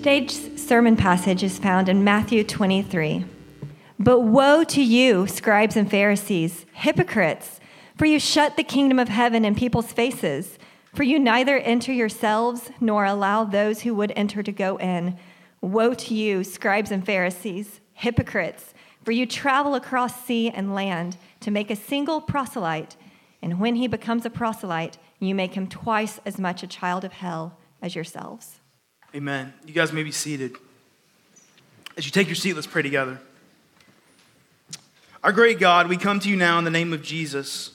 Today's sermon passage is found in Matthew 23. But woe to you, scribes and Pharisees, hypocrites, for you shut the kingdom of heaven in people's faces. For you neither enter yourselves nor allow those who would enter to go in. Woe to you, scribes and Pharisees, hypocrites, for you travel across sea and land to make a single proselyte, and when he becomes a proselyte, you make him twice as much a child of hell as yourselves. Amen. You guys may be seated. As you take your seat, let's pray together. Our great God, we come to you now in the name of Jesus,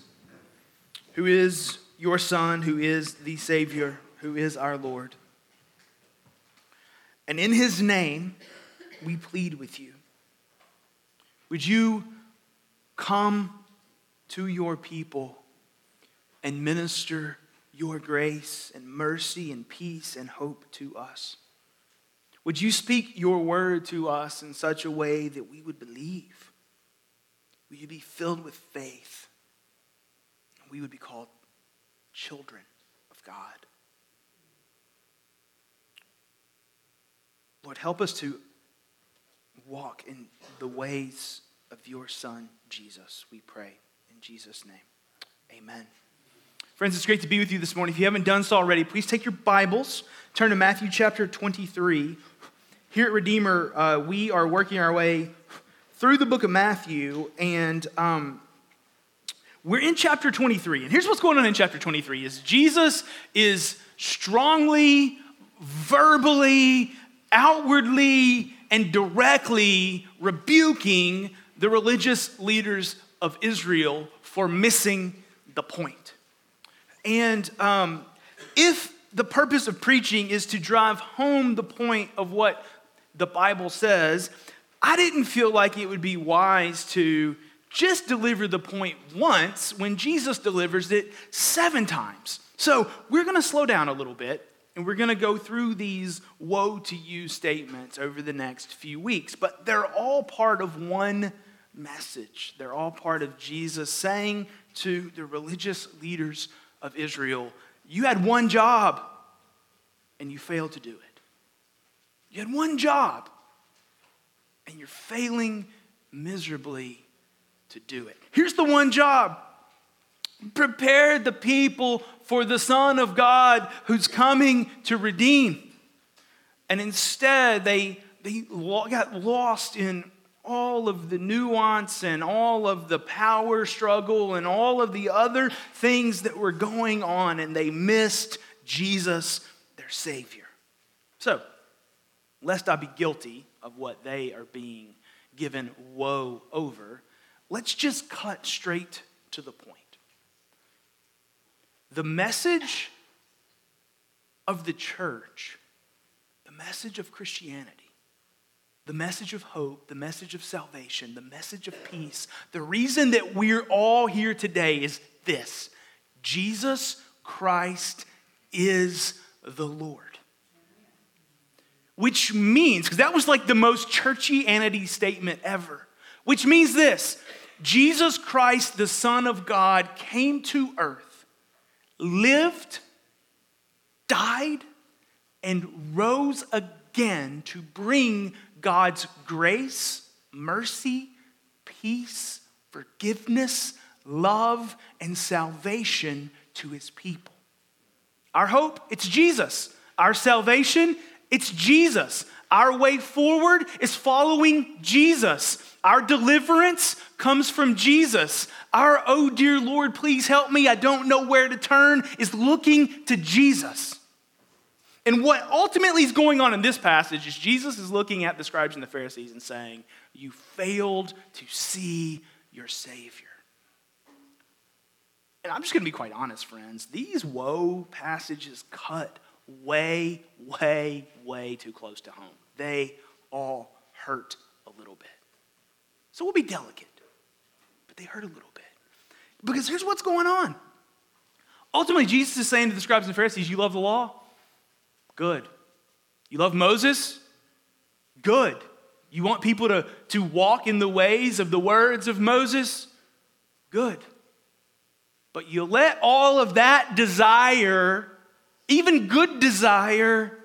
who is your Son, who is the Savior, who is our Lord. And in his name, we plead with you. Would you come to your people and minister your grace and mercy and peace and hope to us. Would you speak your word to us in such a way that we would believe? Would you be filled with faith? And we would be called children of God. Lord, help us to walk in the ways of your Son, Jesus, we pray. In Jesus' name, amen. Friends, it's great to be with you this morning. If you haven't done so already, please take your Bibles, turn to Matthew chapter 23. Here at Redeemer, uh, we are working our way through the book of Matthew, and um, we're in chapter 23. And here's what's going on in chapter 23 is Jesus is strongly, verbally, outwardly, and directly rebuking the religious leaders of Israel for missing the point. And um, if the purpose of preaching is to drive home the point of what the Bible says, I didn't feel like it would be wise to just deliver the point once when Jesus delivers it seven times. So we're going to slow down a little bit and we're going to go through these woe to you statements over the next few weeks, but they're all part of one message. They're all part of Jesus saying to the religious leaders of Israel, you had one job and you failed to do it. You had one job and you're failing miserably to do it. Here's the one job prepare the people for the Son of God who's coming to redeem. And instead, they, they got lost in all of the nuance and all of the power struggle and all of the other things that were going on, and they missed Jesus, their Savior. So, lest I be guilty of what they are being given woe over, let's just cut straight to the point. The message of the church, the message of Christianity, the message of hope, the message of salvation, the message of peace. The reason that we're all here today is this Jesus Christ is the Lord. Which means, because that was like the most churchianity statement ever, which means this Jesus Christ, the Son of God, came to earth, lived, died, and rose again to bring God's grace, mercy, peace, forgiveness, love, and salvation to his people. Our hope, it's Jesus. Our salvation, it's Jesus. Our way forward is following Jesus. Our deliverance comes from Jesus. Our, oh dear Lord, please help me, I don't know where to turn, is looking to Jesus. And what ultimately is going on in this passage is Jesus is looking at the scribes and the Pharisees and saying, You failed to see your Savior. And I'm just going to be quite honest, friends. These woe passages cut way, way, way too close to home. They all hurt a little bit. So we'll be delicate, but they hurt a little bit. Because here's what's going on. Ultimately, Jesus is saying to the scribes and Pharisees, You love the law? Good. You love Moses? Good. You want people to, to walk in the ways of the words of Moses? Good. But you let all of that desire, even good desire,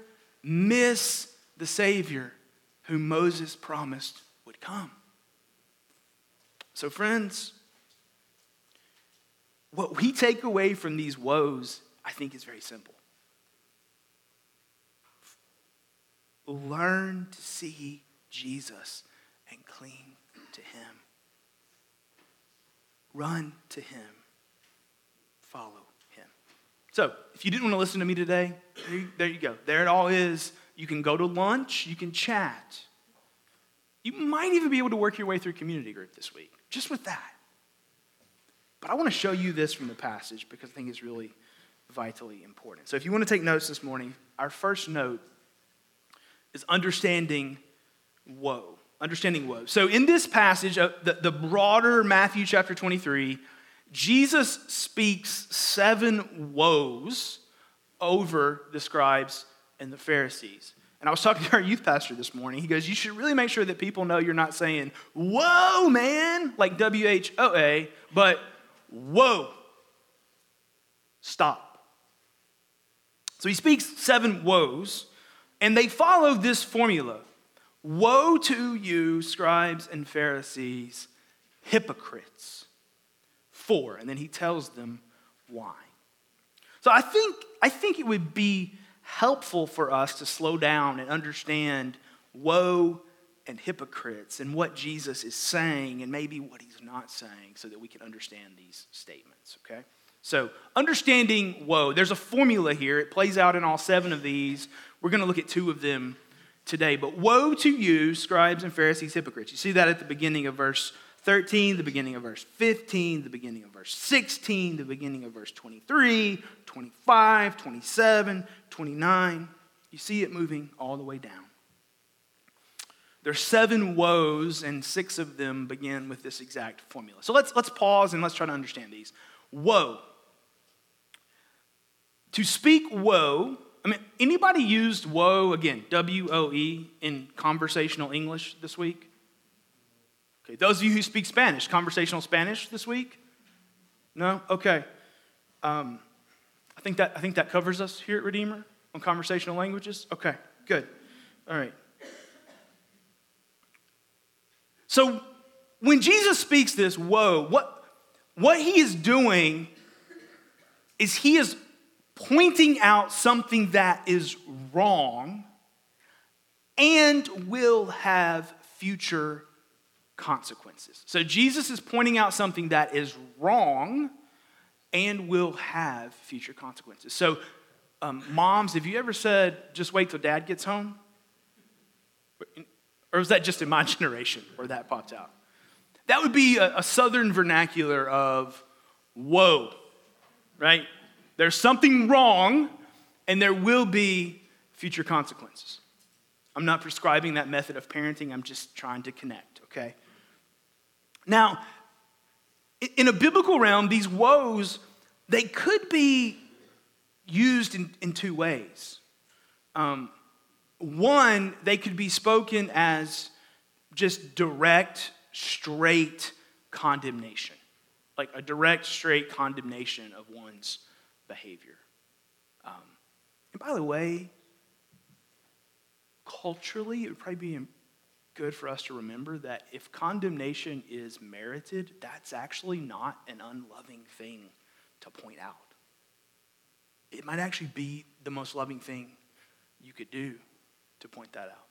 miss the Savior whom Moses promised would come. So, friends, what we take away from these woes, I think, is very simple. Learn to see Jesus and cling to Him. Run to Him. Follow Him. So, if you didn't want to listen to me today, there you, go. There it all is. You can go to lunch, you can chat. You might even be able to work your way through community group this week, just with that. But I want to show you this from the passage because I think it's really vitally important. So if you want to take notes this morning, our first note is understanding woe. Understanding woe. So in this passage, uh, the, the broader Matthew chapter 23, Jesus speaks seven woes over the scribes and the Pharisees. And I was talking to our youth pastor this morning. He goes, You should really make sure that people know you're not saying, Whoa, man, like W H O A, but whoa, stop. So he speaks seven woes, and they follow this formula Woe to you, scribes and Pharisees, hypocrites. Four. and then he tells them why. So I think, I think it would be helpful for us to slow down and understand woe and hypocrites and what Jesus is saying and maybe what he's not saying so that we can understand these statements, okay? So, understanding woe, there's a formula here. It plays out in all seven of these. We're going to look at two of them today. But woe to you, scribes and Pharisees, hypocrites. You see that at the beginning of verse 13, the beginning of verse 15, the beginning of verse 16, the beginning of verse 23, 25, 27, 29. You see it moving all the way down. There's seven woes, and six of them begin with this exact formula. So let's, let's pause and let's try to understand these. Woe. To speak woe, I mean, anybody used woe, again, W O E, in conversational English this week? Okay, those of you who speak Spanish, conversational Spanish this week? No? Okay. Um, I, think that, I think that covers us here at Redeemer on conversational languages. Okay, good. All right. So when Jesus speaks this, woe, what, what he is doing is he is pointing out something that is wrong and will have future consequences. So Jesus is pointing out something that is wrong and will have future consequences. So, um, moms, have you ever said, just wait till dad gets home? Or was that just in my generation where that popped out? That would be a, a southern vernacular of whoa, right? There's something wrong, and there will be future consequences. I'm not prescribing that method of parenting, I'm just trying to connect, okay? Now, in a biblical realm, these woes, they could be used in, in two ways. Um, one, they could be spoken as just direct, straight condemnation, like a direct, straight condemnation of one's behavior. Um, and by the way, culturally, it would probably be good for us to remember that if condemnation is merited, that's actually not an unloving thing to point out. It might actually be the most loving thing you could do to point that out.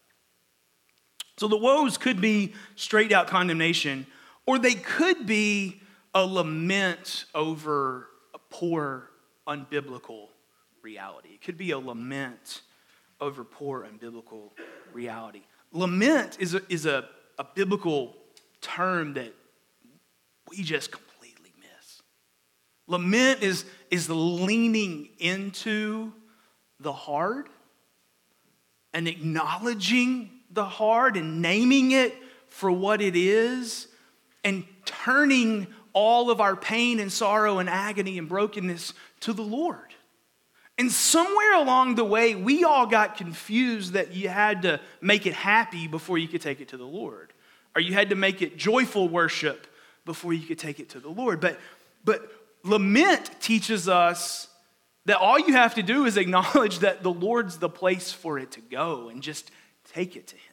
So the woes could be straight out condemnation, or they could be a lament over a poor, unbiblical reality. It could be a lament over poor, unbiblical reality. Lament is a, is a, a biblical term that we just completely miss. Lament is, is leaning into the hard and acknowledging the hard and naming it for what it is and turning all of our pain and sorrow and agony and brokenness to the Lord. And somewhere along the way, we all got confused that you had to make it happy before you could take it to the Lord, or you had to make it joyful worship before you could take it to the Lord. But, but lament teaches us that all you have to do is acknowledge that the Lord's the place for it to go and just take it to him.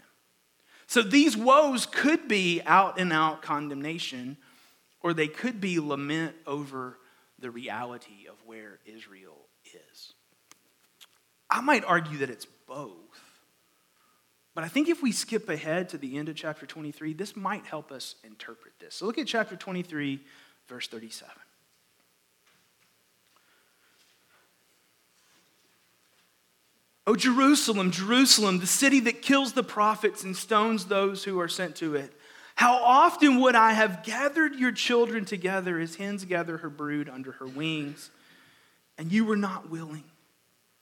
So these woes could be out and out condemnation, or they could be lament over the reality of where Israel is. I might argue that it's both. But I think if we skip ahead to the end of chapter 23, this might help us interpret this. So look at chapter 23, verse 37. O Jerusalem, Jerusalem, the city that kills the prophets and stones those who are sent to it. How often would I have gathered your children together as hens gather her brood under her wings, and you were not willing?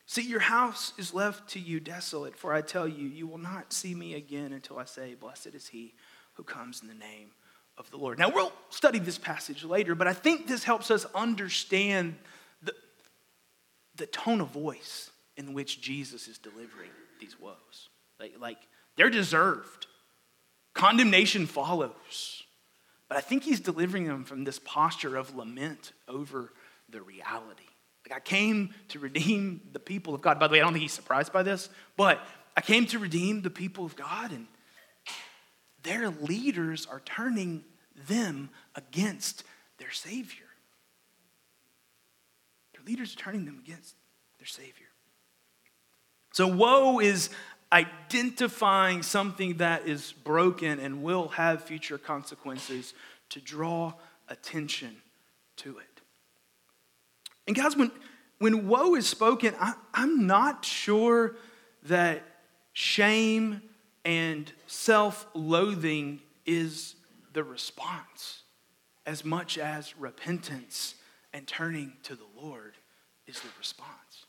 See, your house is left to you desolate, for I tell you, you will not see me again until I say, Blessed is he who comes in the name of the Lord. Now, we'll study this passage later, but I think this helps us understand the, the tone of voice in which Jesus is delivering these woes. Like, like they're deserved. Condemnation follows. But I think he's delivering them from this posture of lament over the reality. Like I came to redeem the people of God. By the way, I don't think he's surprised by this, but I came to redeem the people of God, and their leaders are turning them against their Savior. Their leaders are turning them against their Savior. So, woe is identifying something that is broken and will have future consequences to draw attention to it. And, guys, when, when woe is spoken, I, I'm not sure that shame and self loathing is the response as much as repentance and turning to the Lord is the response.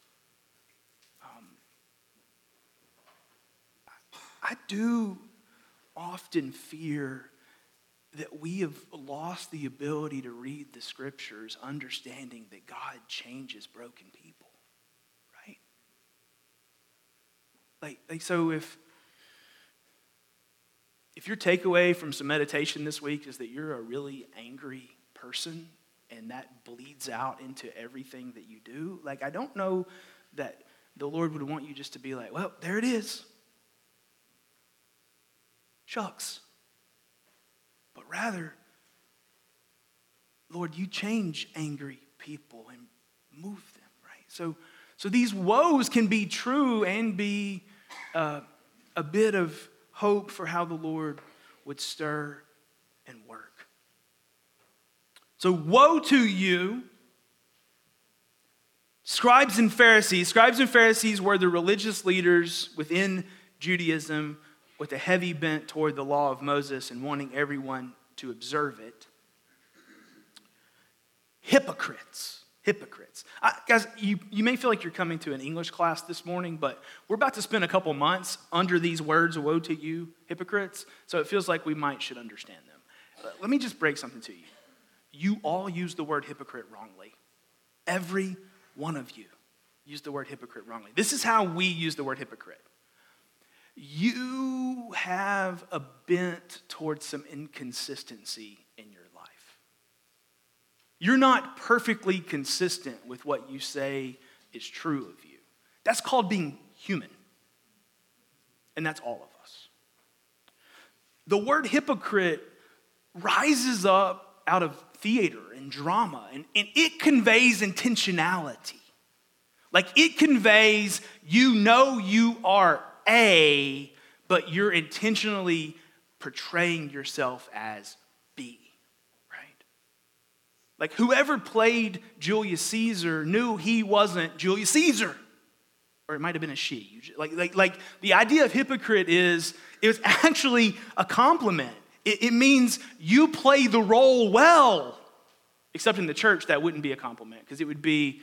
I do often fear that we have lost the ability to read the scriptures understanding that God changes broken people, right? Like, like so if if your takeaway from some meditation this week is that you're a really angry person and that bleeds out into everything that you do, like I don't know that the Lord would want you just to be like, well, there it is. Shucks. But rather, Lord, you change angry people and move them, right? So, so these woes can be true and be uh, a bit of hope for how the Lord would stir and work. So, woe to you, scribes and Pharisees. Scribes and Pharisees were the religious leaders within Judaism with a heavy bent toward the law of Moses and wanting everyone to observe it. Hypocrites. Hypocrites. I, guys, you, you may feel like you're coming to an English class this morning, but we're about to spend a couple months under these words, woe to you, hypocrites, so it feels like we might should understand them. Let me just break something to you. You all use the word hypocrite wrongly. Every one of you use the word hypocrite wrongly. This is how we use the word hypocrite you have a bent towards some inconsistency in your life. You're not perfectly consistent with what you say is true of you. That's called being human. And that's all of us. The word hypocrite rises up out of theater and drama, and, and it conveys intentionality. Like it conveys, you know, you are a, but you're intentionally portraying yourself as B, right? Like whoever played Julius Caesar knew he wasn't Julius Caesar. Or it might have been a she. Like, like, like the idea of hypocrite is it was actually a compliment. It, it means you play the role well. Except in the church, that wouldn't be a compliment because it would be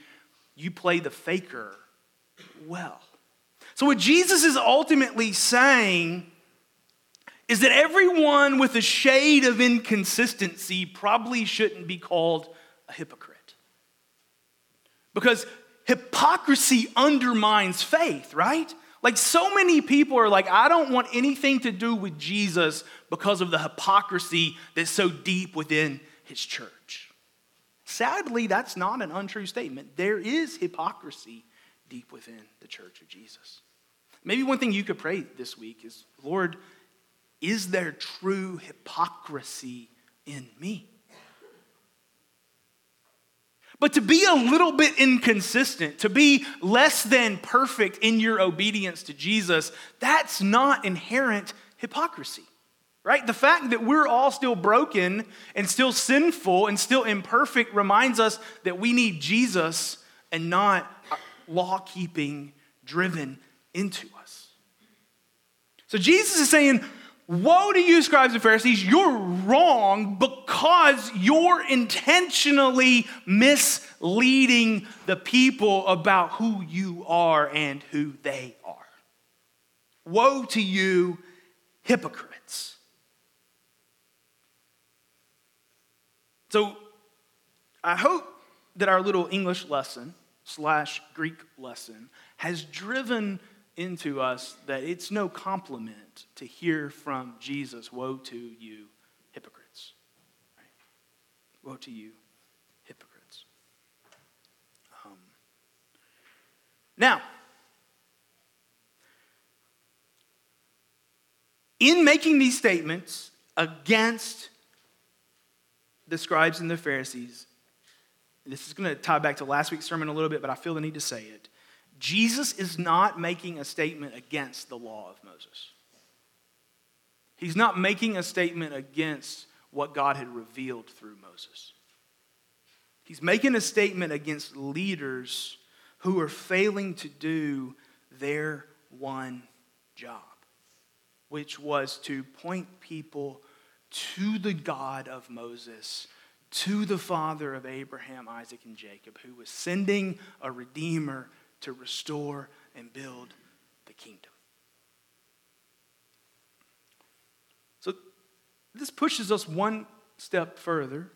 you play the faker well. So, what Jesus is ultimately saying is that everyone with a shade of inconsistency probably shouldn't be called a hypocrite. Because hypocrisy undermines faith, right? Like, so many people are like, I don't want anything to do with Jesus because of the hypocrisy that's so deep within his church. Sadly, that's not an untrue statement. There is hypocrisy deep within the church of Jesus. Maybe one thing you could pray this week is Lord, is there true hypocrisy in me? But to be a little bit inconsistent, to be less than perfect in your obedience to Jesus, that's not inherent hypocrisy, right? The fact that we're all still broken and still sinful and still imperfect reminds us that we need Jesus and not law keeping driven into us. So Jesus is saying, Woe to you, scribes and Pharisees, you're wrong because you're intentionally misleading the people about who you are and who they are. Woe to you, hypocrites. So I hope that our little English lesson slash Greek lesson has driven into us that it's no compliment to hear from Jesus, Woe to you, hypocrites. Right? Woe to you, hypocrites. Um, now, in making these statements against the scribes and the Pharisees, this is going to tie back to last week's sermon a little bit, but I feel the need to say it. Jesus is not making a statement against the law of Moses. He's not making a statement against what God had revealed through Moses. He's making a statement against leaders who are failing to do their one job, which was to point people to the God of Moses, to the Father of Abraham, Isaac, and Jacob, who was sending a Redeemer to restore and build the kingdom. So this pushes us one step further.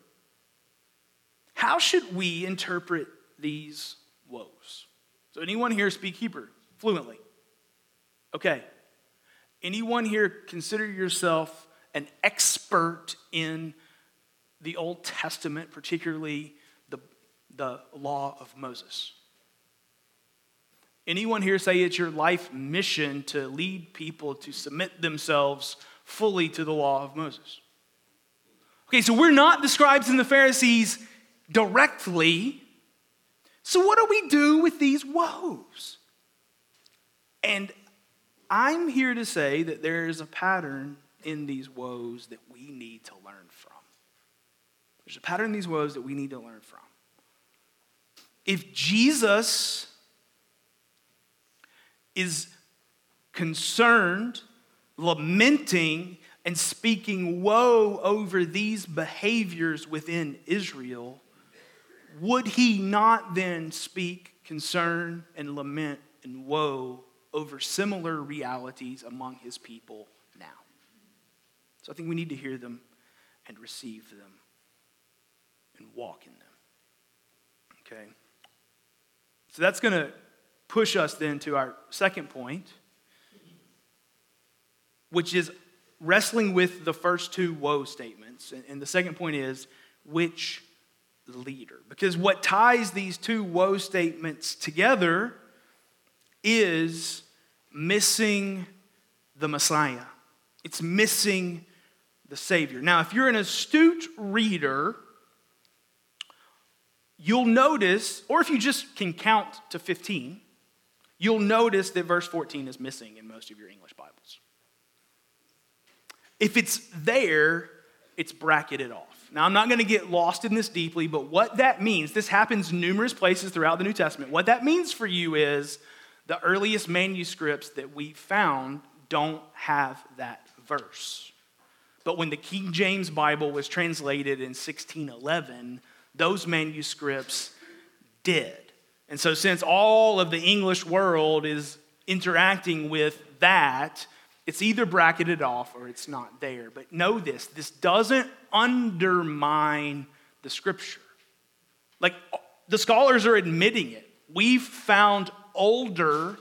How should we interpret these woes? So, anyone here speak Hebrew fluently? Okay. Anyone here consider yourself an expert in the Old Testament, particularly the, the law of Moses? Anyone here say it's your life mission to lead people to submit themselves fully to the law of Moses? Okay, so we're not the scribes and the Pharisees directly. So, what do we do with these woes? And I'm here to say that there is a pattern in these woes that we need to learn from. There's a pattern in these woes that we need to learn from. If Jesus is concerned, lamenting, and speaking woe over these behaviors within Israel, would he not then speak concern and lament and woe over similar realities among his people now? So I think we need to hear them and receive them and walk in them. Okay? So that's going to push us then to our second point, which is wrestling with the first two woe statements. And the second point is which leader? Because what ties these two woe statements together is missing the Messiah. It's missing the Savior. Now, if you're an astute reader, you'll notice, or if you just can count to 15, you'll notice that verse 14 is missing in most of your English Bibles. If it's there, it's bracketed off. Now, I'm not going to get lost in this deeply, but what that means, this happens numerous places throughout the New Testament. What that means for you is the earliest manuscripts that we found don't have that verse. But when the King James Bible was translated in 1611, those manuscripts did. And so, since all of the English world is interacting with that, it's either bracketed off or it's not there. But know this this doesn't undermine the scripture. Like the scholars are admitting it. We've found older,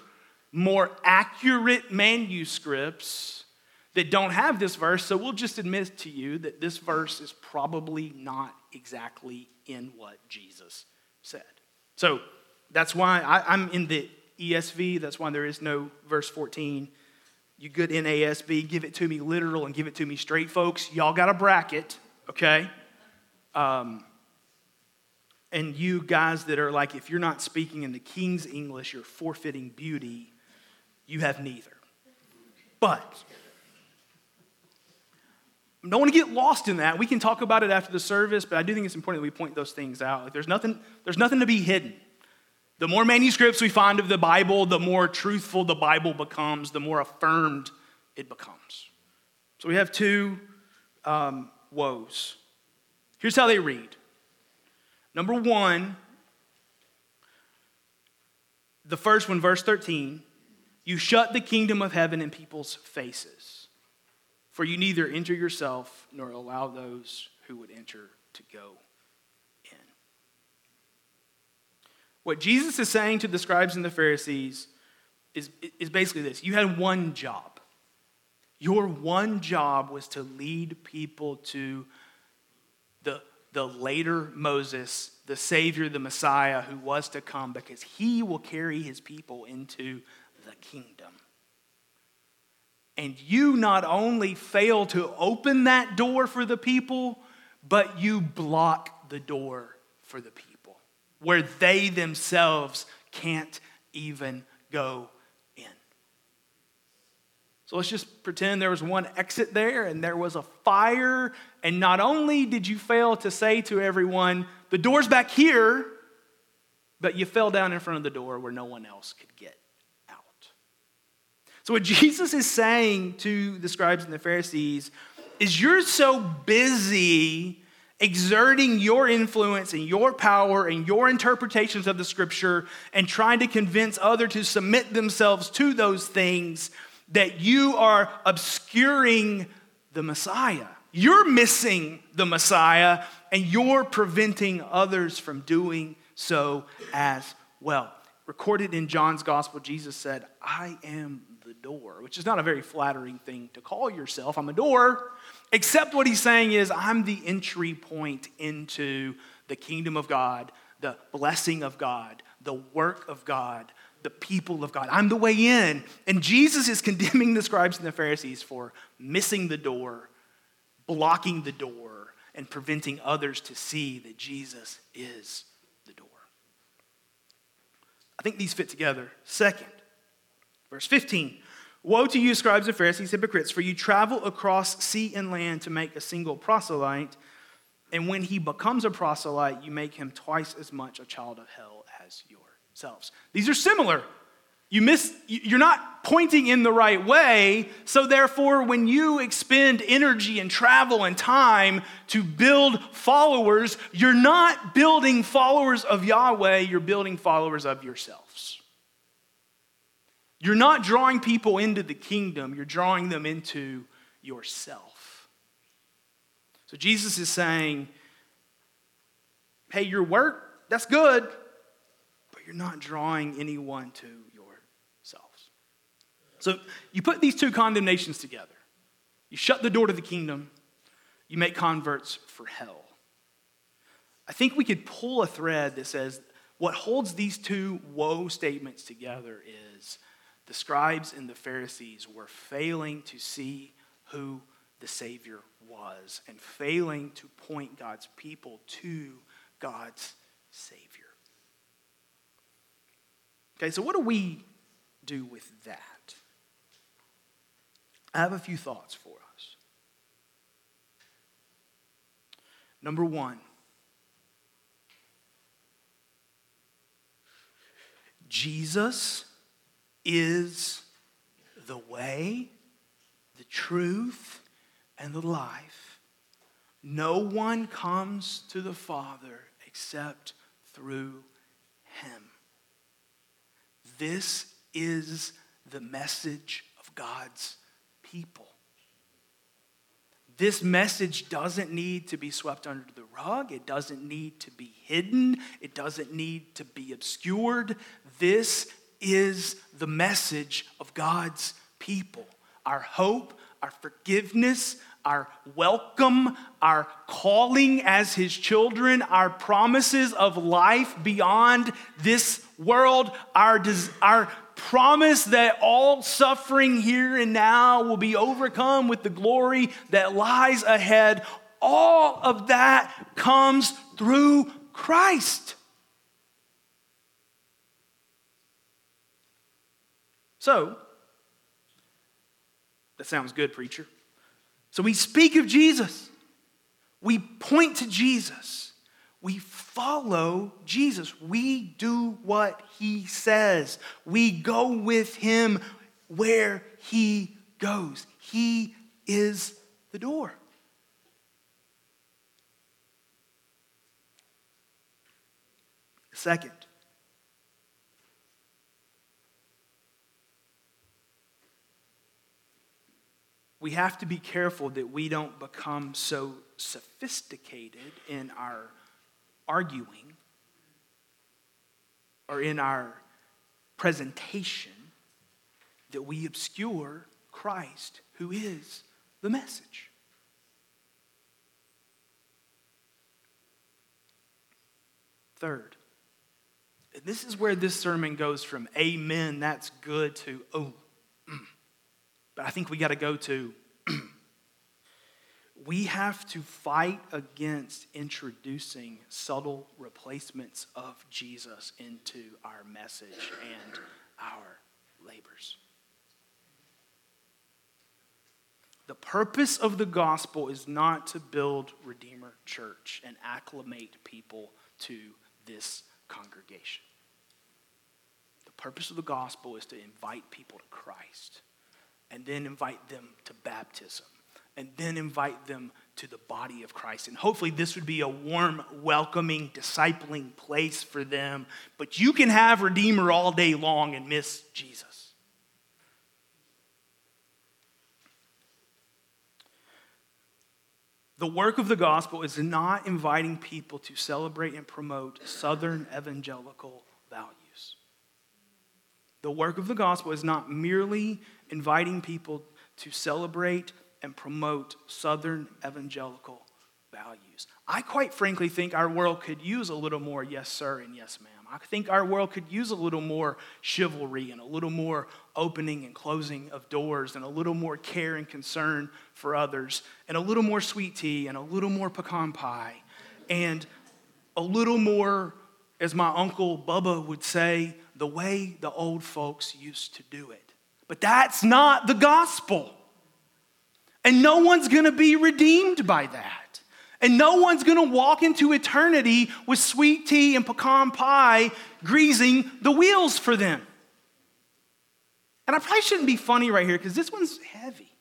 more accurate manuscripts that don't have this verse, so we'll just admit to you that this verse is probably not exactly in what Jesus said. So, that's why I, am in the ESV, that's why there is no verse 14. You good NASB, give it to me literal and give it to me straight, folks. Y'all got a bracket, okay? Um, and you guys that are like, if you're not speaking in the King's English, you're forfeiting beauty, you have neither. But I don't want to get lost in that. We can talk about it after the service, but I do think it's important that we point those things out. Like there's nothing, there's nothing to be hidden. The more manuscripts we find of the Bible, the more truthful the Bible becomes, the more affirmed it becomes. So we have two um, woes. Here's how they read. Number one, the first one, verse 13, you shut the kingdom of heaven in people's faces, for you neither enter yourself nor allow those who would enter to go in. What Jesus is saying to the scribes and the Pharisees is, is basically this you had one job. Your one job was to lead people to the the later Moses, the Savior, the Messiah who was to come, because he will carry his people into the kingdom. And you not only fail to open that door for the people, but you block the door for the people, where they themselves can't even go in. so let's just pretend there was one exit there and there was a fire. And not only did you fail to say to everyone, the door's back here, but you fell down in front of the door where no one else could get. So, what Jesus is saying to the scribes and the Pharisees is you're so busy exerting your influence and your power and your interpretations of the scripture and trying to convince others to submit themselves to those things that you are obscuring the Messiah. You're missing the Messiah and you're preventing others from doing so as well. Recorded in John's gospel, Jesus said, I am the door, which is not a very flattering thing to call yourself. I'm a door. Except what he's saying is, I'm the entry point into the kingdom of God, the blessing of God, the work of God, the people of God. I'm the way in. And Jesus is condemning the scribes and the Pharisees for missing the door, blocking the door, and preventing others to see that Jesus is the door. I think these fit together. Second, verse 15. Woe to you, scribes and Pharisees, hypocrites, for you travel across sea and land to make a single proselyte, and when he becomes a proselyte, you make him twice as much a child of hell as yourselves. These are similar. You miss, you're not pointing in the right way, so therefore, when you expend energy and travel and time to build followers, you're not building followers of Yahweh, you're building followers of yourselves. You're not drawing people into the kingdom, you're drawing them into yourself. So Jesus is saying, hey, your work, that's good, but you're not drawing anyone to yourselves. So you put these two condemnations together. You shut the door to the kingdom, you make converts for hell. I think we could pull a thread that says what holds these two woe statements together is the scribes and the Pharisees were failing to see who the Savior was and failing to point God's people to God's Savior. Okay, so what do we do with that? I have a few thoughts for us. Number one, Jesus is the way, the truth, and the life. No one comes to the Father except through him. This is the message of God's people. This message doesn't need to be swept under the rug. It doesn't need to be hidden. It doesn't need to be obscured. This is the message of God's people. Our hope, our forgiveness, our welcome, our calling as his children, our promises of life beyond this world, our, des- our promise that all suffering here and now will be overcome with the glory that lies ahead. All of that comes through Christ. So, that sounds good, preacher. So we speak of Jesus, we point to Jesus, we follow Jesus, we do what he says, we go with him where he goes. He is the door. Second, we have to be careful that we don't become so sophisticated in our arguing or in our presentation that we obscure Christ, who is the message. Third, this is where this sermon goes from amen, that's good, to oh, but I think we got to go to we have to fight against introducing subtle replacements of Jesus into our message and our labors. The purpose of the gospel is not to build Redeemer Church and acclimate people to this congregation. The purpose of the gospel is to invite people to Christ and then invite them to baptism and then invite them to the body of Christ. And hopefully, this would be a warm, welcoming, discipling place for them. But you can have Redeemer all day long and miss Jesus. The work of the gospel is not inviting people to celebrate and promote Southern evangelical values. The work of the gospel is not merely inviting people to celebrate and promote Southern evangelical values. I quite frankly think our world could use a little more yes, sir, and yes, ma'am. I think our world could use a little more chivalry and a little more opening and closing of doors and a little more care and concern for others and a little more sweet tea and a little more pecan pie and a little more, as my uncle Bubba would say, the way the old folks used to do it. But that's not the gospel. And no one's gonna be redeemed by that. And no one's gonna walk into eternity with sweet tea and pecan pie greasing the wheels for them. And I probably shouldn't be funny right here because this one's heavy.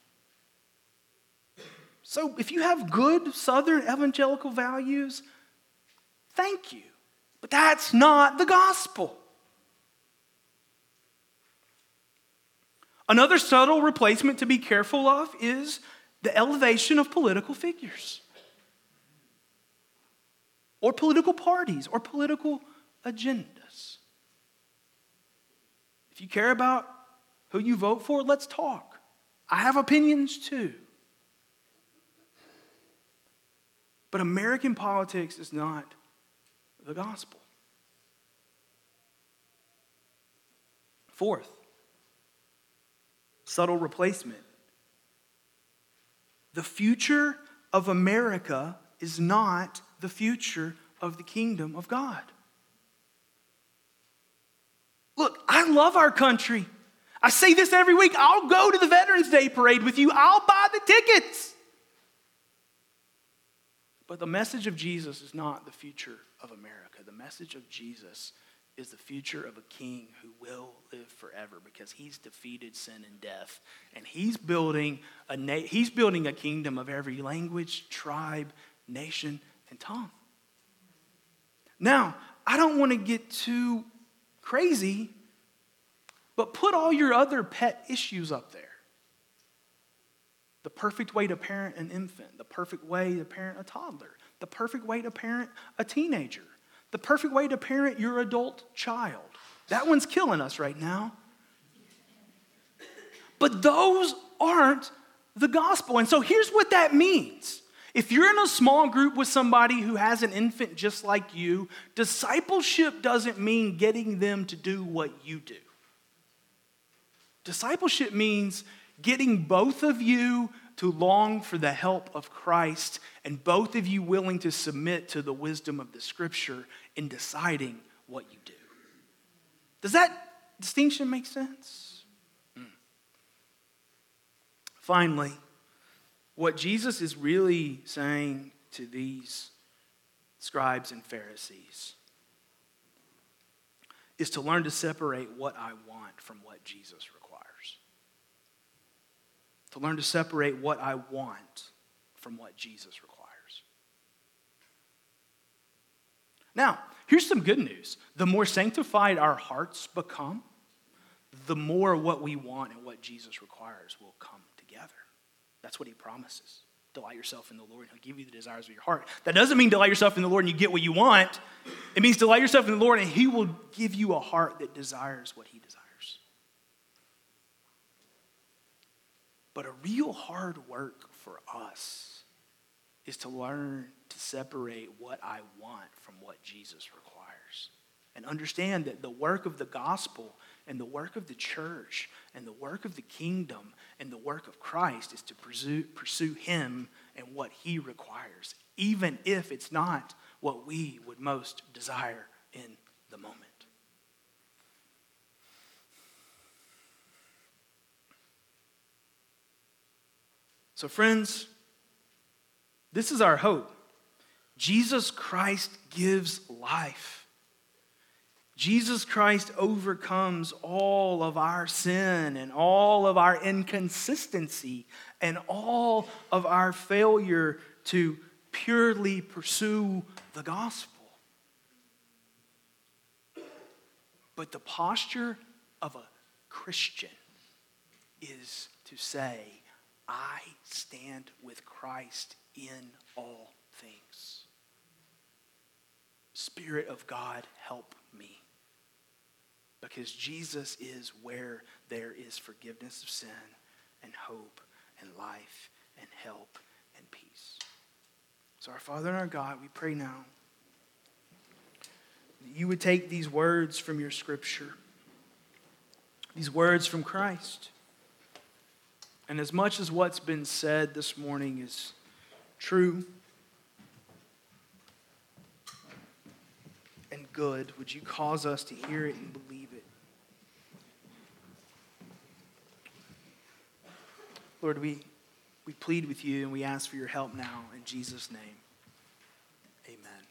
So if you have good Southern evangelical values, thank you. But that's not the gospel. Another subtle replacement to be careful of is the elevation of political figures or political parties or political agendas. If you care about who you vote for, let's talk. I have opinions too. But American politics is not the gospel. Fourth, subtle replacement. The future of America is not the future of the kingdom of God. Look, I love our country. I say this every week. I'll go to the Veterans Day parade with you, I'll buy the tickets. But the message of Jesus is not the future of America. The message of Jesus is the future of a king who will live forever because he's defeated sin and death. And he's building a na- he's building a kingdom of every language tribe nation and tongue. Now i don't want to get too crazy but put all your other pet issues up there. The perfect way to parent an infant the perfect way to parent a toddler the perfect way to parent a teenager the perfect way to parent your adult child. That one's killing us right now. But those aren't the gospel. And so here's what that means. If you're in a small group with somebody who has an infant just like you, discipleship doesn't mean getting them to do what you do. Discipleship means getting both of you to long for the help of Christ and both of you willing to submit to the wisdom of the scripture in deciding what you do. Does that distinction make sense? Mm. Finally, what Jesus is really saying to these scribes and Pharisees is to learn to separate what I want from what Jesus requires. To learn to separate what I want from what Jesus requires. Now, here's some good news. The more sanctified our hearts become, the more what we want and what Jesus requires will come together. That's what he promises. Delight yourself in the Lord, and he'll give you the desires of your heart. That doesn't mean delight yourself in the Lord and you get what you want. It means delight yourself in the Lord, and he will give you a heart that desires what he desires. But a real hard work for us is to learn to separate what I want from what Jesus requires. And understand that the work of the gospel and the work of the church and the work of the kingdom and the work of Christ is to pursue, pursue Him and what He requires, even if it's not what we would most desire in the moment. So, friends, this is our hope. Jesus Christ gives life. Jesus Christ overcomes all of our sin and all of our inconsistency and all of our failure to purely pursue the gospel. But the posture of a Christian is to say, I stand with Christ in all things. Spirit of God, help me. Because Jesus is where there is forgiveness of sin and hope and life and help and peace. So, our Father and our God, we pray now that you would take these words from your scripture, these words from Christ. And as much as what's been said this morning is true, and good, would you cause us to hear it and believe it? Lord, we, we plead with you and we ask for your help now in Jesus' name. Amen.